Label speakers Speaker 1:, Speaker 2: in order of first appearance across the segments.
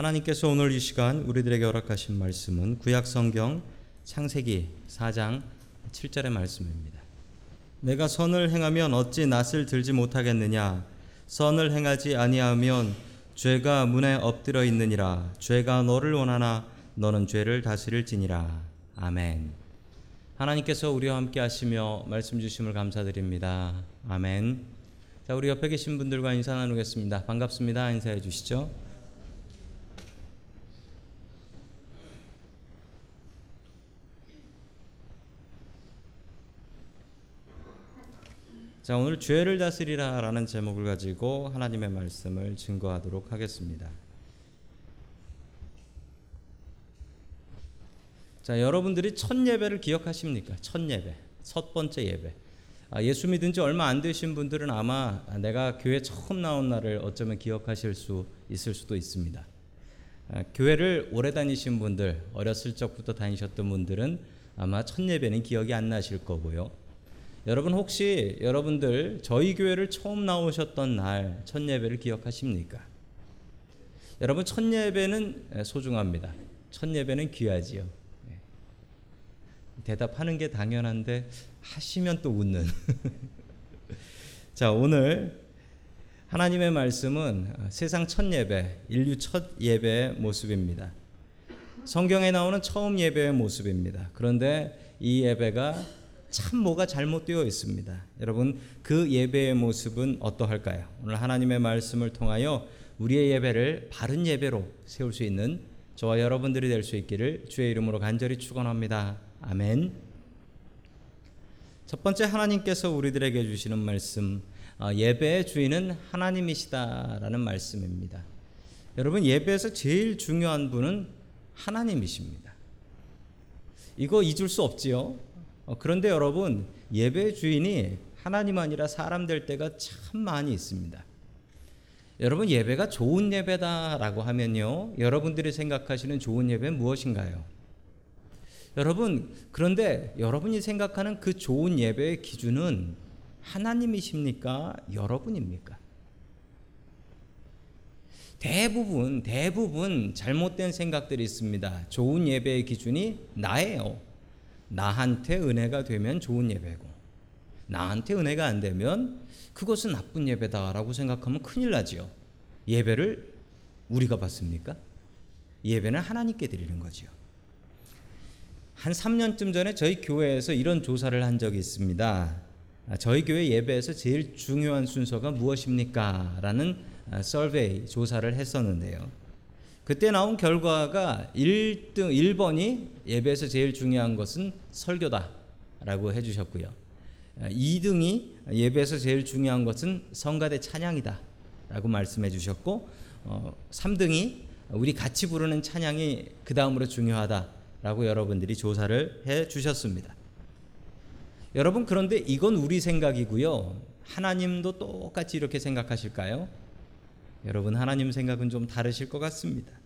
Speaker 1: 하나님께서 오늘 이 시간 우리들에게 허락하신 말씀은 구약 성경 창세기 4장 7절의 말씀입니다. 내가 선을 행하면 어찌 낯을 들지 못하겠느냐 선을 행하지 아니하면 죄가 문에 엎드려 있느니라 죄가 너를 원하나 너는 죄를 다스릴지니라 아멘. 하나님께서 우리와 함께 하시며 말씀 주심을 감사드립니다. 아멘. 자, 우리 옆에 계신 분들과 인사 나누겠습니다. 반갑습니다. 인사해 주시죠. 자, 오늘 죄를 다스리라 라는 제목을 가지고 하나님의 말씀을 증거하도록 하겠습니다. 자, 여러분들이 첫 예배를 기억하십니까? 첫 예배, 첫 번째 예배. 아, 예수 믿은 지 얼마 안 되신 분들은 아마 내가 교회 처음 나온 날을 어쩌면 기억하실 수 있을 수도 있습니다. 아, 교회를 오래 다니신 분들, 어렸을 적부터 다니셨던 분들은 아마 첫 예배는 기억이 안 나실 거고요. 여러분 혹시 여러분들 저희 교회를 처음 나오셨던 날 첫 예배를 기억하십니까? 여러분 첫 예배는 소중합니다. 첫 예배는 귀하지요. 예. 대답하는 게 당연한데 하시면 또 웃는. 자 오늘 하나님의 말씀은 세상 첫 예배, 인류 첫 예배의 모습입니다. 성경에 나오는 처음 예배의 모습입니다. 그런데 이 예배가 참 뭐가 잘못되어 있습니다. 여러분 그 예배의 모습은 어떠할까요? 오늘 하나님의 말씀을 통하여 우리의 예배를 바른 예배로 세울 수 있는 저와 여러분들이 될 수 있기를 주의 이름으로 간절히 축원합니다. 아멘. 첫 번째 하나님께서 우리들에게 주시는 말씀 어, 예배의 주인은 하나님이시다라는 말씀입니다. 여러분 예배에서 제일 중요한 분은 하나님이십니다. 이거 잊을 수 없지요. 어, 그런데 여러분 예배 주인이 하나님 아니라 사람 될 때가 참 많이 있습니다. 여러분 예배가 좋은 예배다라고 하면요. 여러분들이 생각하시는 좋은 예배는 무엇인가요? 여러분 그런데 여러분이 생각하는 그 좋은 예배의 기준은 하나님이십니까? 여러분입니까? 대부분 대부분 잘못된 생각들이 있습니다. 좋은 예배의 기준이 나예요. 나한테 은혜가 되면 좋은 예배고 나한테 은혜가 안 되면 그것은 나쁜 예배다라고 생각하면 큰일 나지요. 예배를 우리가 받습니까? 예배는 하나님께 드리는 거지요. 한 3년쯤 전에 저희 교회에서 이런 조사를 한 적이 있습니다. 아, 저희 교회 예배에서 제일 중요한 순서가 무엇입니까? 라는 서베이 조사를 했었는데요. 그때 나온 결과가 1등 1번이 예배에서 제일 중요한 것은 설교다라고 해 주셨고요. 2등이 예배에서 제일 중요한 것은 성가대 찬양이다라고 말씀해 주셨고 어, 3등이 우리 같이 부르는 찬양이 그 다음으로 중요하다라고 여러분들이 조사를 해 주셨습니다. 여러분 그런데 이건 우리 생각이고요. 하나님도 똑같이 이렇게 생각하실까요? 여러분 하나님 생각은 좀 다르실 것 같습니다.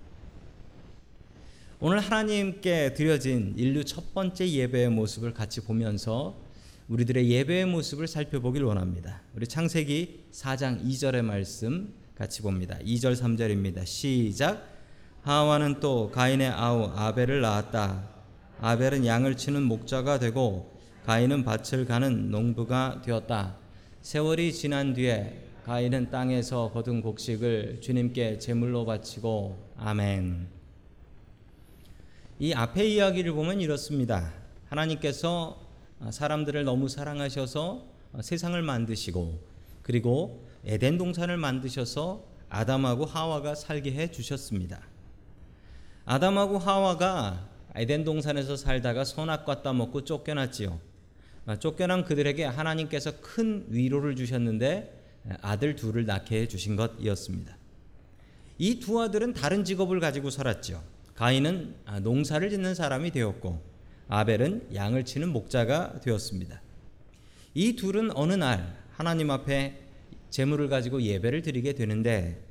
Speaker 1: 오늘 하나님께 드려진 인류 첫 번째 예배의 모습을 같이 보면서 우리들의 예배의 모습을 살펴보길 원합니다. 우리 창세기 4장 2절의 말씀 같이 봅니다. 2절 3절입니다. 시작. 하와는 또 가인의 아우 아벨을 낳았다. 아벨은 양을 치는 목자가 되고 가인은 밭을 가는 농부가 되었다. 세월이 지난 뒤에 가인은 땅에서 거둔 곡식을 주님께 제물로 바치고 아멘. 이 앞에 이야기를 보면 이렇습니다. 하나님께서 사람들을 너무 사랑하셔서 세상을 만드시고 그리고 에덴 동산을 만드셔서 아담하고 하와가 살게 해 주셨습니다. 아담하고 하와가 에덴 동산에서 살다가 선악과 따먹고 쫓겨났지요. 쫓겨난 그들에게 하나님께서 큰 위로를 주셨는데 아들 둘을 낳게 해 주신 것이었습니다. 이 두 아들은 다른 직업을 가지고 살았죠. 가인은 아, 농사를 짓는 사람이 되었고 아벨은 양을 치는 목자가 되었습니다. 이 둘은 어느 날 하나님 앞에 재물을 가지고 예배를 드리게 되는데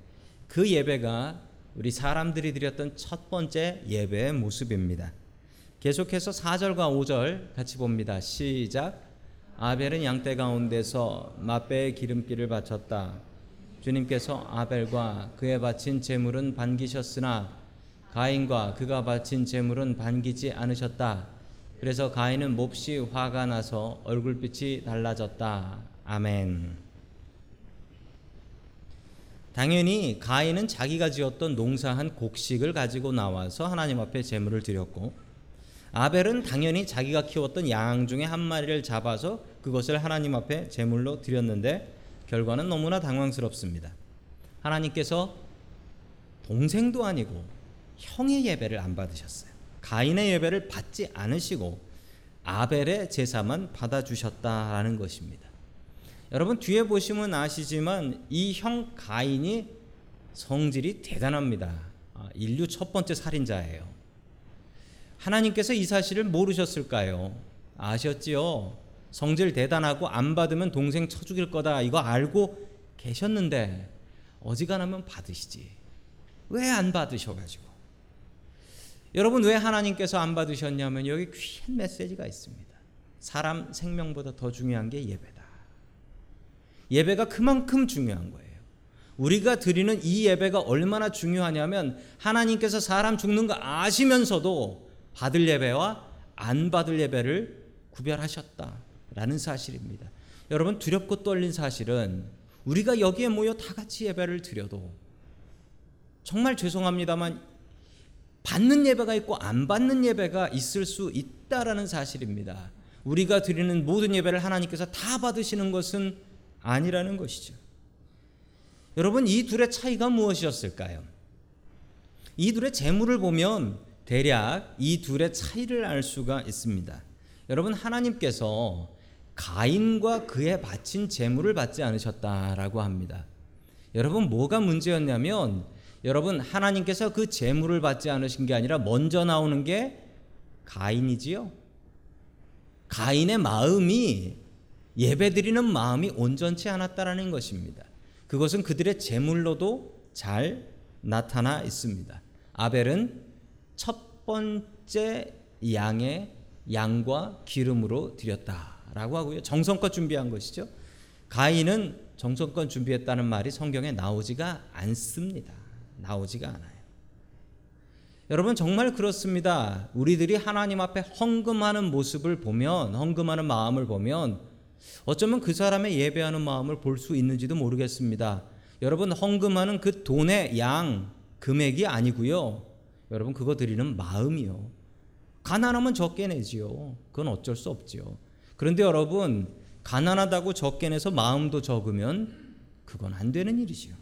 Speaker 1: 그 예배가 우리 사람들이 드렸던 첫 번째 예배의 모습입니다. 계속해서 4절과 5절 같이 봅니다. 시작. 아벨은 양떼 가운데서 맛배의 기름기를 바쳤다. 주님께서 아벨과 그에 바친 제물은 반기셨으나 가인과 그가 바친 제물은 반기지 않으셨다. 그래서 가인은 몹시 화가 나서 얼굴빛이 달라졌다. 아멘. 당연히 가인은 자기가 지었던 농사한 곡식을 가지고 나와서 하나님 앞에 제물을 드렸고 아벨은 당연히 자기가 키웠던 양 중에 한 마리를 잡아서 그것을 하나님 앞에 제물로 드렸는데 결과는 너무나 당황스럽습니다. 하나님께서 동생도 아니고 형의 예배를 안 받으셨어요. 가인의 예배를 받지 않으시고 아벨의 제사만 받아주셨다라는 것입니다. 여러분 뒤에 보시면 아시지만 이 형 가인이 성질이 대단합니다. 아, 인류 첫 번째 살인자예요. 하나님께서 이 사실을 모르셨을까요? 아셨지요? 성질 대단하고 안 받으면 동생 쳐 죽일 거다. 이거 알고 계셨는데 어지간하면 받으시지. 왜 안 받으셔가지고? 여러분 왜 하나님께서 안 받으셨냐면 여기 귀한 메시지가 있습니다. 사람 생명보다 더 중요한 게 예배다. 예배가 그만큼 중요한 거예요. 우리가 드리는 이 예배가 얼마나 중요하냐면 하나님께서 사람 죽는 거 아시면서도 받을 예배와 안 받을 예배를 구별하셨다라는 사실입니다. 여러분 두렵고 떨린 사실은 우리가 여기에 모여 다 같이 예배를 드려도 정말 죄송합니다만 받는 예배가 있고 안 받는 예배가 있을 수 있다라는 사실입니다. 우리가 드리는 모든 예배를 하나님께서 다 받으시는 것은 아니라는 것이죠. 여러분 이 둘의 차이가 무엇이었을까요? 이 둘의 재물을 보면 대략 이 둘의 차이를 알 수가 있습니다. 여러분 하나님께서 가인과 그의 바친 재물을 받지 않으셨다라고 합니다. 여러분 뭐가 문제였냐면 여러분 하나님께서 그 재물을 받지 않으신 게 아니라 먼저 나오는 게 가인이지요. 가인의 마음이 예배드리는 마음이 온전치 않았다라는 것입니다. 그것은 그들의 재물로도 잘 나타나 있습니다. 아벨은 첫 번째 양의 양과 기름으로 드렸다라고 하고요. 정성껏 준비한 것이죠. 가인은 정성껏 준비했다는 말이 성경에 나오지가 않습니다. 나오지가 않아요. 여러분 정말 그렇습니다. 우리들이 하나님 앞에 헌금하는 모습을 보면 헌금하는 마음을 보면 어쩌면 그 사람의 예배하는 마음을 볼 수 있는지도 모르겠습니다. 여러분 헌금하는 그 돈의 양 금액이 아니고요. 여러분 그거 드리는 마음이요. 가난하면 적게 내지요. 그건 어쩔 수 없지요. 그런데 여러분 가난하다고 적게 내서 마음도 적으면 그건 안 되는 일이지요.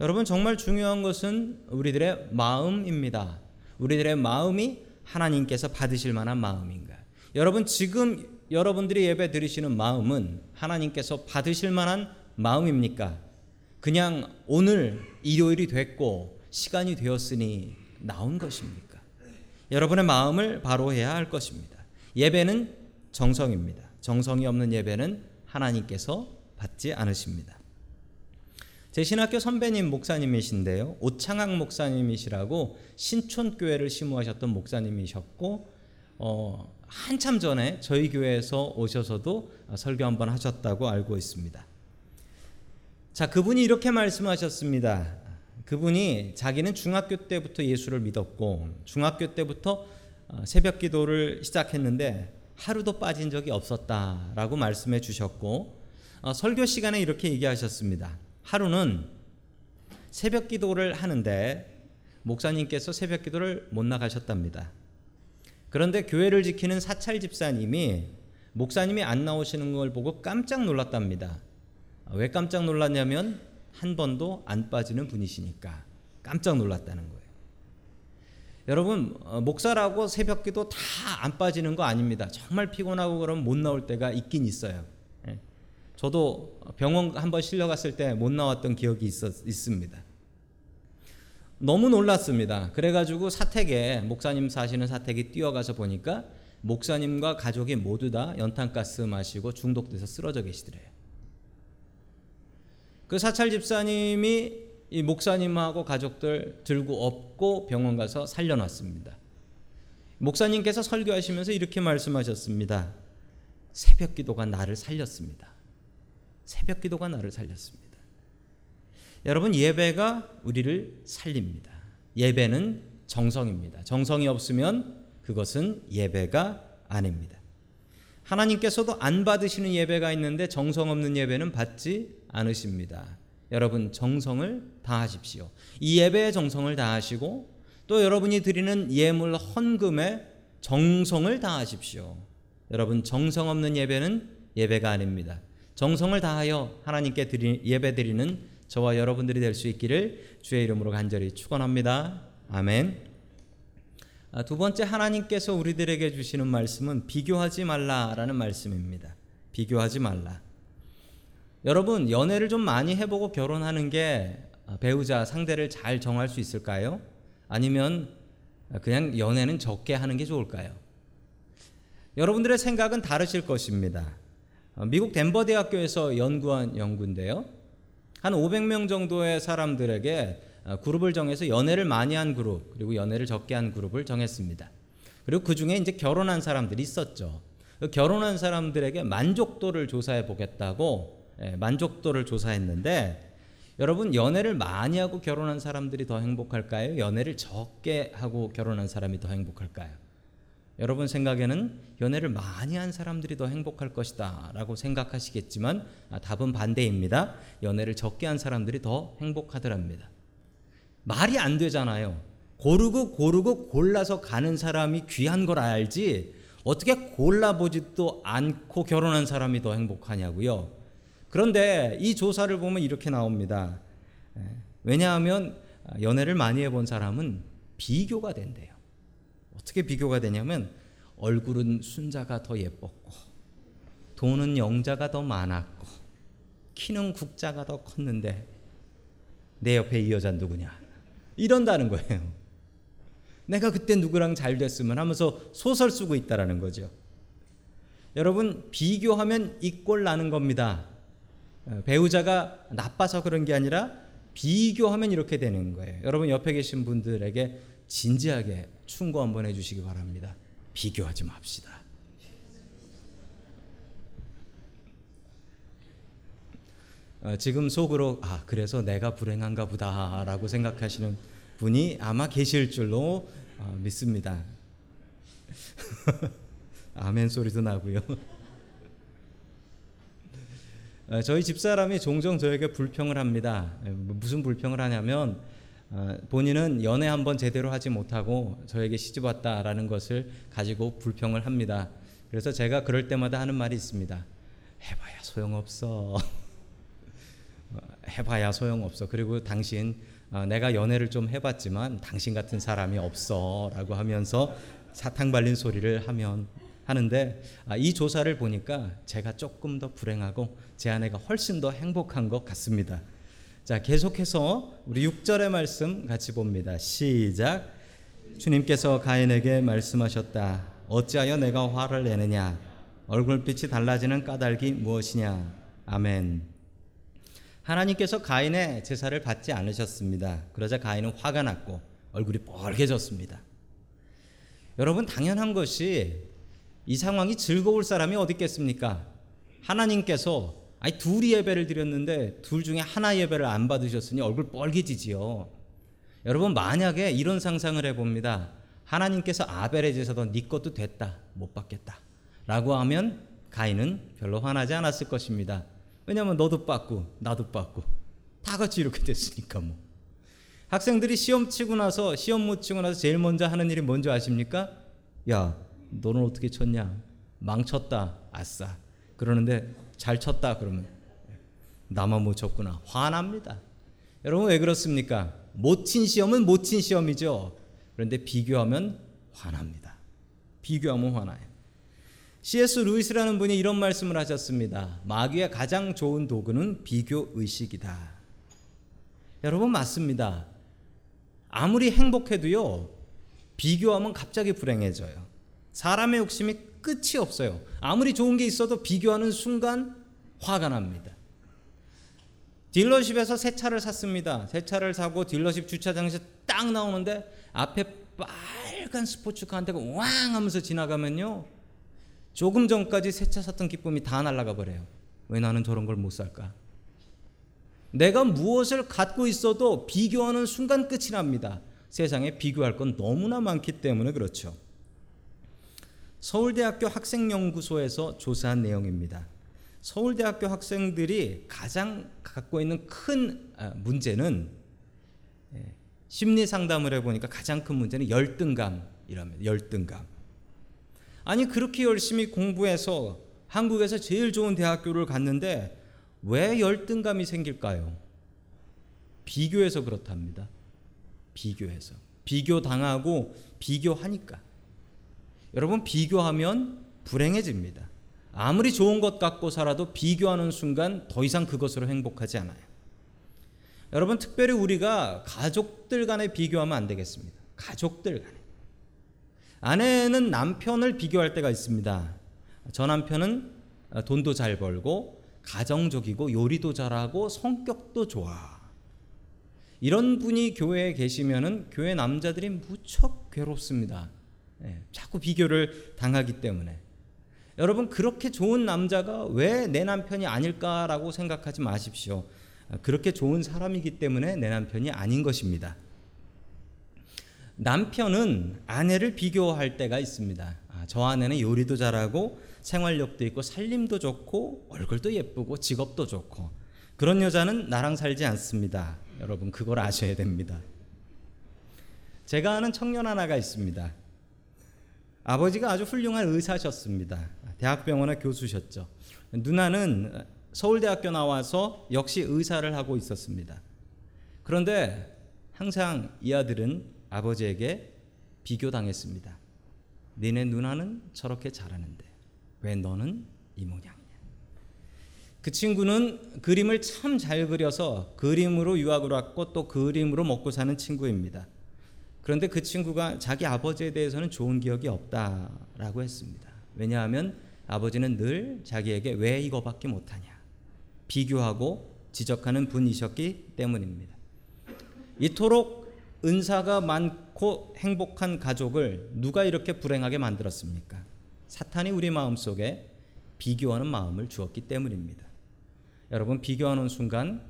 Speaker 1: 여러분 정말 중요한 것은 우리들의 마음입니다. 우리들의 마음이 하나님께서 받으실 만한 마음인가? 여러분 지금 여러분들이 예배 드리시는 마음은 하나님께서 받으실 만한 마음입니까? 그냥 오늘 일요일이 됐고 시간이 되었으니 나온 것입니까? 여러분의 마음을 바로 해야 할 것입니다. 예배는 정성입니다. 정성이 없는 예배는 하나님께서 받지 않으십니다. 제 신학교 선배님 목사님이신데요. 오창학 목사님이시라고 신촌교회를 심우하셨던 목사님이셨고 어, 한참 전에 저희 교회에서 오셔서도 설교 한번 하셨다고 알고 있습니다. 자, 그분이 이렇게 말씀하셨습니다. 그분이 자기는 중학교 때부터 예수를 믿었고 중학교 때부터 어, 새벽 기도를 시작했는데 하루도 빠진 적이 없었다라고 말씀해 주셨고 어, 설교 시간에 이렇게 얘기하셨습니다. 하루는 새벽 기도를 하는데 목사님께서 새벽 기도를 못 나가셨답니다. 그런데 교회를 지키는 사찰 집사님이 목사님이 안 나오시는 걸 보고 깜짝 놀랐답니다. 왜 깜짝 놀랐냐면 한 번도 안 빠지는 분이시니까 깜짝 놀랐다는 거예요. 여러분 어, 목사라고 새벽 기도 다 안 빠지는 거 아닙니다. 정말 피곤하고 그럼 못 나올 때가 있긴 있어요. 예. 저도 병원 한번 실려갔을 때 못 나왔던 기억이 있었, 있습니다. 너무 놀랐습니다. 그래가지고 사택에 목사님 사시는 사택에 뛰어가서 보니까 목사님과 가족이 모두 다 연탄가스 마시고 중독돼서 쓰러져 계시더래요. 그 사찰 집사님이 이 목사님하고 가족들 들고 업고 병원 가서 살려놨습니다. 목사님께서 설교하시면서 이렇게 말씀하셨습니다. 새벽 기도가 나를 살렸습니다. 새벽 기도가 나를 살렸습니다. 여러분 예배가 우리를 살립니다. 예배는 정성입니다. 정성이 없으면 그것은 예배가 아닙니다. 하나님께서도 안 받으시는 예배가 있는데 정성 없는 예배는 받지 않으십니다. 여러분 정성을 다하십시오. 이 예배에 정성을 다하시고 또 여러분이 드리는 예물 헌금에 정성을 다하십시오. 여러분 정성 없는 예배는 예배가 아닙니다. 정성을 다하여 하나님께 드리, 예배 드리는 저와 여러분들이 될 수 있기를 주의 이름으로 간절히 축원합니다. 아멘. 아, 두 번째 하나님께서 우리들에게 주시는 말씀은 비교하지 말라라는 말씀입니다. 비교하지 말라. 여러분 연애를 좀 많이 해보고 결혼하는 게 배우자 상대를 잘 정할 수 있을까요? 아니면 그냥 연애는 적게 하는 게 좋을까요? 여러분들의 생각은 다르실 것입니다. 미국 덴버 대학교에서 연구한 연구인데요. 한 500명 정도의 사람들에게 그룹을 정해서 연애를 많이 한 그룹 그리고 연애를 적게 한 그룹을 정했습니다. 그리고 그 중에 이제 결혼한 사람들이 있었죠. 그 결혼한 사람들에게 만족도를 조사해 보겠다고 예, 만족도를 조사했는데 여러분 연애를 많이 하고 결혼한 사람들이 더 행복할까요? 연애를 적게 하고 결혼한 사람이 더 행복할까요? 여러분 생각에는 연애를 많이 한 사람들이 더 행복할 것이다 라고 생각하시겠지만 아, 답은 반대입니다. 연애를 적게 한 사람들이 더 행복하더랍니다. 말이 안 되잖아요. 고르고 고르고 골라서 가는 사람이 귀한 걸 알지 어떻게 골라보지도 않고 결혼한 사람이 더 행복하냐고요. 그런데 이 조사를 보면 이렇게 나옵니다. 예, 왜냐하면 연애를 많이 해본 사람은 비교가 된대요. 어떻게 비교가 되냐면 얼굴은 순자가 더 예뻤고 돈은 영자가 더 많았고 키는 국자가 더 컸는데 내 옆에 이 여자 누구냐 이런다는 거예요. 내가 그때 누구랑 잘 됐으면 하면서 소설 쓰고 있다라는 거죠. 여러분 비교하면 이 꼴 나는 겁니다. 어, 배우자가 나빠서 그런 게 아니라 비교하면 이렇게 되는 거예요. 여러분 옆에 계신 분들에게 진지하게 충고 한번 해주시기 바랍니다. 비교하지 맙시다. 어, 지금 속으로 아 그래서 내가 불행한가 보다라고 생각하시는 분이 아마 계실 줄로 어, 믿습니다. 아멘 소리도 나고요. 어, 저희 집사람이 종종 저에게 불평을 합니다. 뭐 무슨 불평을 하냐면 어, 본인은 연애 한번 제대로 하지 못하고 저에게 시집 왔다라는 것을 가지고 불평을 합니다. 그래서 제가 그럴 때마다 하는 말이 있습니다. 해봐야 소용없어. 어, 해봐야 소용없어. 그리고 당신 내가 연애를 좀 해봤지만 당신 같은 사람이 없어라고 하면서 사탕 발린 소리를 하면 하는데 아, 이 조사를 보니까 제가 조금 더 불행하고 제 아내가 훨씬 더 행복한 것 같습니다. 자, 계속해서 우리 6절의 말씀 같이 봅니다. 시작. 주님께서 가인에게 말씀하셨다. 어찌하여 내가 화를 내느냐? 얼굴빛이 달라지는 까닭이 무엇이냐? 아멘. 하나님께서 가인의 제사를 받지 않으셨습니다. 그러자 가인은 화가 났고 얼굴이 뻘개졌습니다. 여러분 당연한 것이 이 상황이 즐거울 사람이 어디 있겠습니까? 하나님께서 아니 둘이 예배를 드렸는데 둘 중에 하나 예배를 안 받으셨으니 얼굴 뻘개지지요. 여러분 만약에 이런 상상을 해봅니다. 하나님께서 아벨의 제사도 네 것도 됐다 못 받겠다 라고 하면 가인은 별로 화나지 않았을 것입니다. 왜냐하면 너도 받고 나도 받고 다 같이 이렇게 됐으니까 뭐. 학생들이 시험 치고 나서 시험 못 치고 나서 제일 먼저 하는 일이 뭔지 아십니까? 야 너는 어떻게 쳤냐? 망쳤다. 아싸. 그러는데 잘 쳤다. 그러면 나만 못 쳤구나. 화납니다. 여러분 왜 그렇습니까? 못 친 시험은 못 친 시험이죠. 그런데 비교하면 화납니다. 비교하면 화나요. C.S. 루이스라는 분이 이런 말씀을 하셨습니다. 마귀의 가장 좋은 도구는 비교 의식이다. 여러분 맞습니다. 아무리 행복해도요. 비교하면 갑자기 불행해져요. 사람의 욕심이 끝이 없어요. 아무리 좋은 게 있어도 비교하는 순간 화가 납니다. 딜러십에서 새 차를 샀습니다. 새 차를 사고 딜러십 주차장에서 딱 나오는데 앞에 빨간 스포츠카 한 대가 왕 하면서 지나가면요. 조금 전까지 새 차 샀던 기쁨이 다 날아가 버려요. 왜 나는 저런 걸 못 살까? 내가 무엇을 갖고 있어도 비교하는 순간 끝이 납니다. 세상에 비교할 건 너무나 많기 때문에 그렇죠. 서울대학교 학생연구소에서 조사한 내용입니다. 서울대학교 학생들이 가장 갖고 있는 큰 아, 문제는 예, 심리 상담을 해보니까 가장 큰 문제는 열등감이랍니다. 열등감. 아니 그렇게 열심히 공부해서 한국에서 제일 좋은 대학교를 갔는데 왜 열등감이 생길까요? 비교해서 그렇답니다. 비교해서. 비교 당하고 비교하니까. 여러분 비교하면 불행해집니다. 아무리 좋은 것 갖고 살아도 비교하는 순간 더 이상 그것으로 행복하지 않아요. 여러분 특별히 우리가 가족들 간에 비교하면 안 되겠습니다. 가족들 간에. 아내는 남편을 비교할 때가 있습니다. 저 남편은 돈도 잘 벌고 가정적이고 요리도 잘하고 성격도 좋아. 이런 분이 교회에 계시면은 교회 남자들이 무척 괴롭습니다. 네, 자꾸 비교를 당하기 때문에. 여러분 그렇게 좋은 남자가 왜 내 남편이 아닐까라고 생각하지 마십시오. 그렇게 좋은 사람이기 때문에 내 남편이 아닌 것입니다. 남편은 아내를 비교할 때가 있습니다. 아, 저 아내는 요리도 잘하고 생활력도 있고 살림도 좋고 얼굴도 예쁘고 직업도 좋고 그런 여자는 나랑 살지 않습니다. 여러분 그걸 아셔야 됩니다. 제가 아는 청년 하나가 있습니다. 아버지가 아주 훌륭한 의사셨습니다. 대학병원의 교수셨죠. 누나는 서울대학교 나와서 역시 의사를 하고 있었습니다. 그런데 항상 이 아들은 아버지에게 비교당했습니다. 니네 누나는 저렇게 잘하는데 왜 너는 이 모양이야? 그 친구는 그림을 참 잘 그려서 그림으로 유학을 왔고 또 그림으로 먹고 사는 친구입니다. 그런데 그 친구가 자기 아버지에 대해서는 좋은 기억이 없다라고 했습니다. 왜냐하면 아버지는 늘 자기에게 왜 이거밖에 못하냐 비교하고 지적하는 분이셨기 때문입니다. 이토록 은사가 많고 행복한 가족을 누가 이렇게 불행하게 만들었습니까? 사탄이 우리 마음 속에 비교하는 마음을 주었기 때문입니다. 여러분 비교하는 순간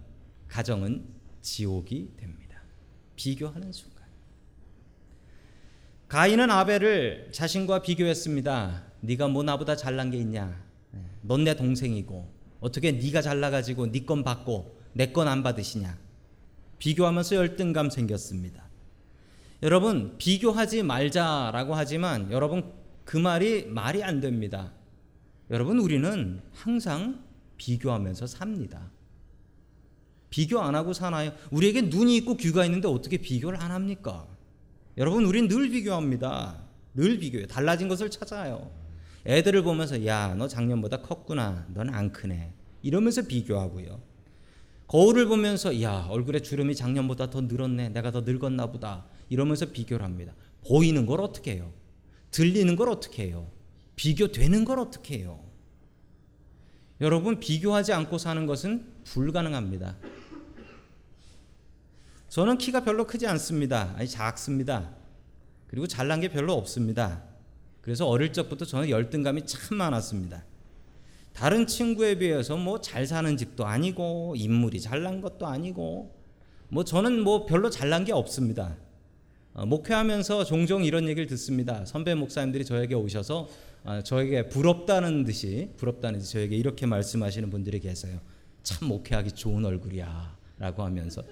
Speaker 1: 가정은 지옥이 됩니다. 비교하는 순간. 가인은 아벨을 자신과 비교했습니다. 네가 뭐 나보다 잘난 게 있냐? 넌 내 동생이고 어떻게 네가 잘나가지고 네 건 받고 내 건 안 받으시냐? 비교하면서 열등감 생겼습니다. 여러분 비교하지 말자라고 하지만 여러분 그 말이 말이 안 됩니다. 여러분 우리는 항상 비교하면서 삽니다. 비교 안 하고 사나요? 우리에게 눈이 있고 귀가 있는데 어떻게 비교를 안 합니까? 여러분 우리는 늘 비교합니다. 늘 비교해. 달라진 것을 찾아요. 애들을 보면서 야, 너 작년보다 컸구나. 넌 안 크네. 이러면서 비교하고요. 거울을 보면서 야, 얼굴에 주름이 작년보다 더 늘었네. 내가 더 늙었나 보다. 이러면서 비교를 합니다. 보이는 걸 어떻게 해요? 들리는 걸 어떻게 해요? 비교되는 걸 어떻게 해요? 여러분 비교하지 않고 사는 것은 불가능합니다. 저는 키가 별로 크지 않습니다. 아니 작습니다. 그리고 잘난 게 별로 없습니다. 그래서 어릴 적부터 저는 열등감이 참 많았습니다. 다른 친구에 비해서 뭐 잘 사는 집도 아니고 인물이 잘난 것도 아니고 뭐 저는 뭐 별로 잘난 게 없습니다. 어, 목회하면서 종종 이런 얘기를 듣습니다. 선배 목사님들이 저에게 오셔서 어, 저에게 부럽다는 듯이 부럽다는 듯이 저에게 이렇게 말씀하시는 분들이 계세요. 참 목회하기 좋은 얼굴이야라고 하면서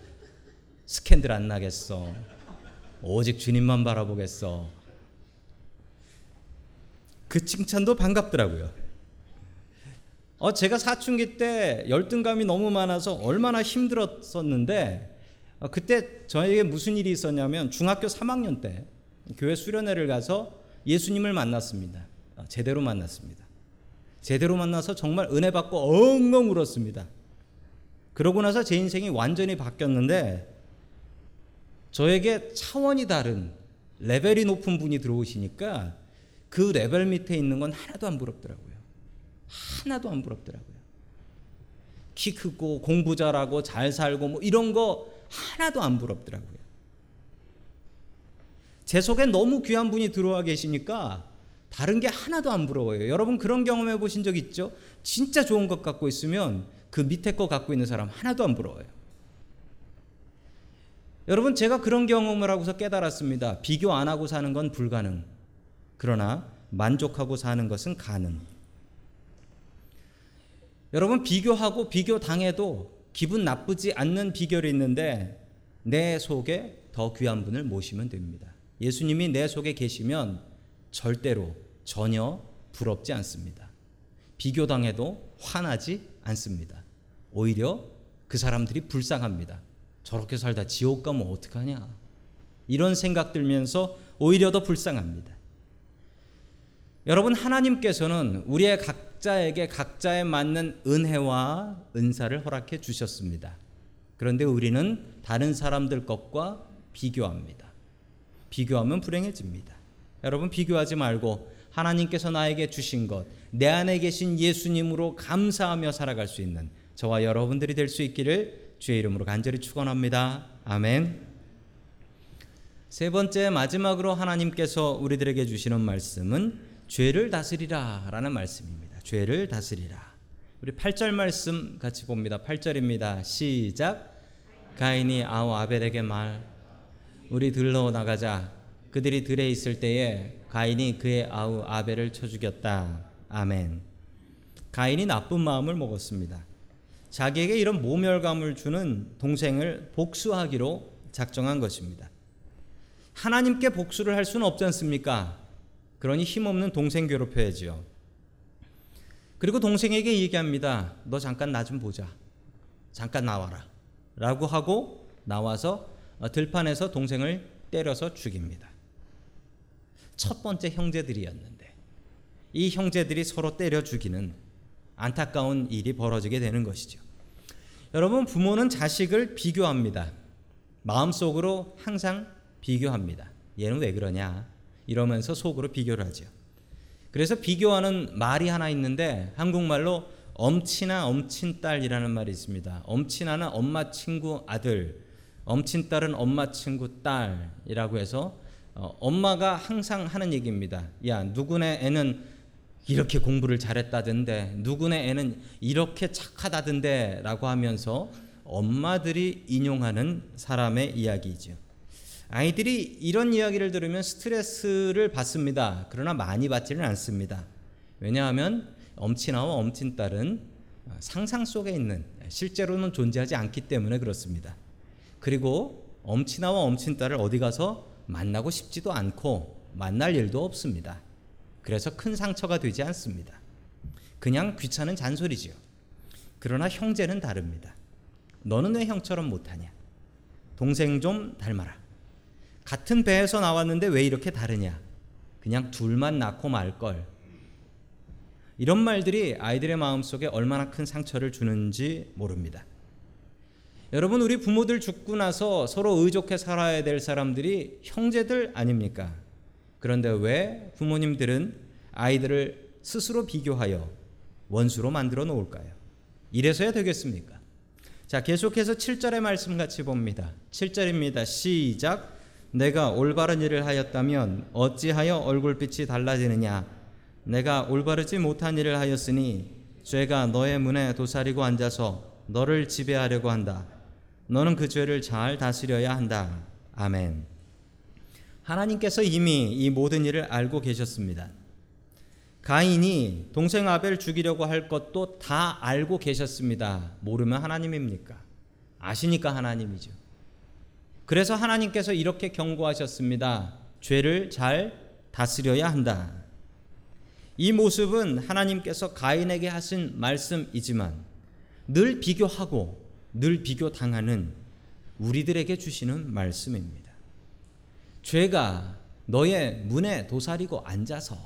Speaker 1: 스캔들 안 나겠어. 오직 주님만 바라보겠어. 그 칭찬도 반갑더라고요. 어, 제가 사춘기 때 열등감이 너무 많아서 얼마나 힘들었었는데 어, 그때 저에게 무슨 일이 있었냐면 중학교 3학년 때 교회 수련회를 가서 예수님을 만났습니다. 어, 제대로 만났습니다. 제대로 만나서 정말 은혜 받고 엉엉 울었습니다. 그러고 나서 제 인생이 완전히 바뀌었는데 저에게 차원이 다른 레벨이 높은 분이 들어오시니까 그 레벨 밑에 있는 건 하나도 안 부럽더라고요. 하나도 안 부럽더라고요. 키 크고 공부 잘하고 잘 살고 뭐 이런 거 하나도 안 부럽더라고요. 제 속에 너무 귀한 분이 들어와 계시니까 다른 게 하나도 안 부러워요. 여러분 그런 경험해 보신 적 있죠? 진짜 좋은 것 갖고 있으면 그 밑에 거 갖고 있는 사람 하나도 안 부러워요. 여러분 제가 그런 경험을 하고서 깨달았습니다. 비교 안 하고 사는 건 불가능. 그러나 만족하고 사는 것은 가능. 여러분 비교하고 비교 당해도 기분 나쁘지 않는 비결이 있는데 내 속에 더 귀한 분을 모시면 됩니다. 예수님이 내 속에 계시면 절대로 전혀 부럽지 않습니다. 비교당해도 화나지 않습니다. 오히려 그 사람들이 불쌍합니다. 저렇게 살다 지옥 가면 어떡하냐. 이런 생각 들면서 오히려 더 불쌍합니다. 여러분, 하나님께서는 우리의 각자에게 각자에 맞는 은혜와 은사를 허락해 주셨습니다. 그런데 우리는 다른 사람들 것과 비교합니다. 비교하면 불행해집니다. 여러분, 비교하지 말고 하나님께서 나에게 주신 것, 내 안에 계신 예수님으로 감사하며 살아갈 수 있는 저와 여러분들이 될 수 있기를 주의 이름으로 간절히 축원합니다. 아멘. 세 번째 마지막으로 하나님께서 우리들에게 주시는 말씀은 죄를 다스리라라는 말씀입니다. 죄를 다스리라. 우리 8절 말씀 같이 봅니다. 8절입니다. 시작. 가인이 아우 아벨에게 말 우리 들러 나가자. 그들이 들에 있을 때에 가인이 그의 아우 아벨을 쳐 죽였다. 아멘. 가인이 나쁜 마음을 먹었습니다. 자기에게 이런 모멸감을 주는 동생을 복수하기로 작정한 것입니다. 하나님께 복수를 할 수는 없지 않습니까? 그러니 힘없는 동생 괴롭혀야지요. 그리고 동생에게 얘기합니다. 너 잠깐 나 좀 보자. 잠깐 나와라. 라고 하고 나와서 들판에서 동생을 때려서 죽입니다. 첫 번째 형제들이었는데 이 형제들이 서로 때려 죽이는 안타까운 일이 벌어지게 되는 것이죠. 여러분 부모는 자식을 비교합니다. 마음속으로 항상 비교합니다. 얘는 왜 그러냐? 이러면서 속으로 비교를 하죠. 그래서 비교하는 말이 하나 있는데 한국말로 엄친아 엄친딸이라는 말이 있습니다. 엄친아는 엄마 친구 아들, 엄친딸은 엄마 친구 딸이라고 해서 어, 엄마가 항상 하는 얘기입니다. 야 누구네 애는 이렇게 공부를 잘했다던데 누구네 애는 이렇게 착하다던데라고 하면서 엄마들이 인용하는 사람의 이야기죠. 아이들이 이런 이야기를 들으면 스트레스를 받습니다. 그러나 많이 받지는 않습니다. 왜냐하면 엄친아와 엄친딸은 상상 속에 있는 실제로는 존재하지 않기 때문에 그렇습니다. 그리고 엄친아와 엄친딸을 어디 가서 만나고 싶지도 않고 만날 일도 없습니다. 그래서 큰 상처가 되지 않습니다. 그냥 귀찮은 잔소리지요. 그러나 형제는 다릅니다. 너는 왜 형처럼 못하냐? 동생 좀 닮아라. 같은 배에서 나왔는데 왜 이렇게 다르냐? 그냥 둘만 낳고 말 걸. 이런 말들이 아이들의 마음속에 얼마나 큰 상처를 주는지 모릅니다. 여러분 우리 부모들 죽고 나서 서로 의족해 살아야 될 사람들이 형제들 아닙니까? 그런데 왜 부모님들은 아이들을 스스로 비교하여 원수로 만들어 놓을까요? 이래서야 되겠습니까? 자, 계속해서 7절의 말씀 같이 봅니다. 7절입니다. 시작. 내가 올바른 일을 하였다면 어찌하여 얼굴빛이 달라지느냐? 내가 올바르지 못한 일을 하였으니 죄가 너의 문에 도사리고 앉아서 너를 지배하려고 한다. 너는 그 죄를 잘 다스려야 한다. 아멘. 하나님께서 이미 이 모든 일을 알고 계셨습니다. 가인이 동생 아벨 죽이려고 할 것도 다 알고 계셨습니다. 모르면 하나님입니까? 아시니까 하나님이죠. 그래서 하나님께서 이렇게 경고하셨습니다. 죄를 잘 다스려야 한다. 이 모습은 하나님께서 가인에게 하신 말씀이지만 늘 비교하고 늘 비교 당하는 우리들에게 주시는 말씀입니다. 죄가 너의 문에 도사리고 앉아서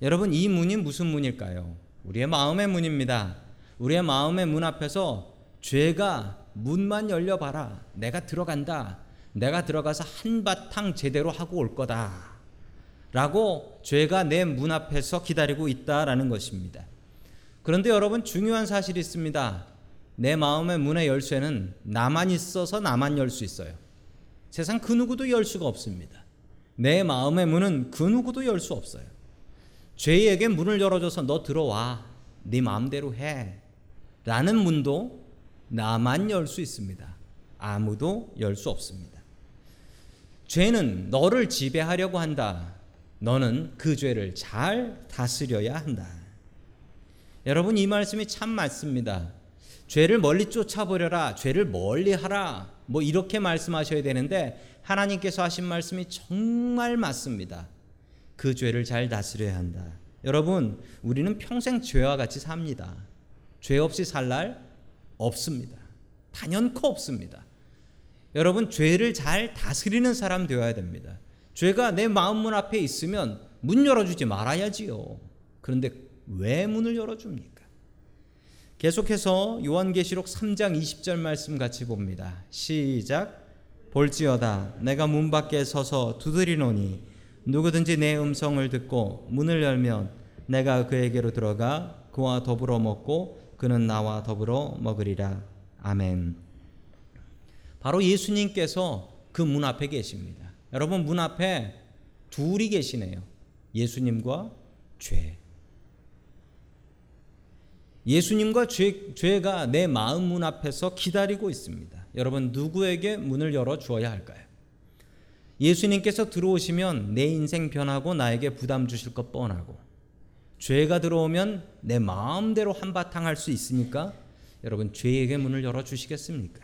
Speaker 1: 여러분 이 문이 무슨 문일까요? 우리의 마음의 문입니다. 우리의 마음의 문 앞에서 죄가 문만 열려 봐라. 내가 들어간다. 내가 들어가서 한바탕 제대로 하고 올 거다. 라고 죄가 내 문 앞에서 기다리고 있다라는 것입니다. 그런데 여러분 중요한 사실이 있습니다. 내 마음의 문의 열쇠는 나만 있어서 나만 열 수 있어요. 세상 그 누구도 열 수가 없습니다. 내 마음의 문은 그 누구도 열 수 없어요. 죄에게 문을 열어줘서 너 들어와. 네 마음대로 해. 라는 문도 나만 열 수 있습니다. 아무도 열 수 없습니다. 죄는 너를 지배하려고 한다. 너는 그 죄를 잘 다스려야 한다. 여러분 이 말씀이 참 맞습니다. 죄를 멀리 쫓아버려라. 죄를 멀리 하라. 뭐 이렇게 말씀하셔야 되는데 하나님께서 하신 말씀이 정말 맞습니다. 그 죄를 잘 다스려야 한다. 여러분, 우리는 평생 죄와 같이 삽니다. 죄 없이 살 날 없습니다. 단연코 없습니다. 여러분, 죄를 잘 다스리는 사람 되어야 됩니다. 죄가 내 마음 문 앞에 있으면 문 열어주지 말아야지요. 그런데 왜 문을 열어줍니까? 계속해서 요한계시록 3장 20절 말씀 같이 봅니다. 시작. 볼지어다 내가 문 밖에 서서 두드리노니 누구든지 내 음성을 듣고 문을 열면 내가 그에게로 들어가 그와 더불어 먹고 그는 나와 더불어 먹으리라. 아멘. 바로 예수님께서 그 문 앞에 계십니다. 여러분 문 앞에 둘이 계시네요. 예수님과 죄. 예수님과 죄, 죄가 내 마음 문 앞에서 기다리고 있습니다. 여러분 누구에게 문을 열어 주어야 할까요? 예수님께서 들어오시면 내 인생 변하고 나에게 부담 주실 것 뻔하고 죄가 들어오면 내 마음대로 한바탕 할 수 있으니까 여러분 죄에게 문을 열어 주시겠습니까?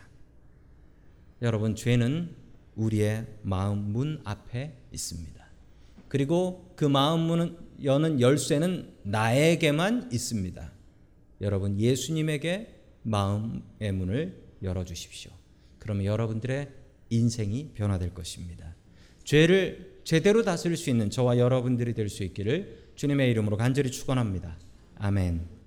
Speaker 1: 여러분 죄는 우리의 마음 문 앞에 있습니다. 그리고 그 마음 문은 여는 열쇠는 나에게만 있습니다. 여러분 예수님에게 마음의 문을 열어 주십시오. 그러면 여러분들의 인생이 변화될 것입니다. 죄를 제대로 다스릴 수 있는 저와 여러분들이 될 수 있기를 주님의 이름으로 간절히 축원합니다. 아멘.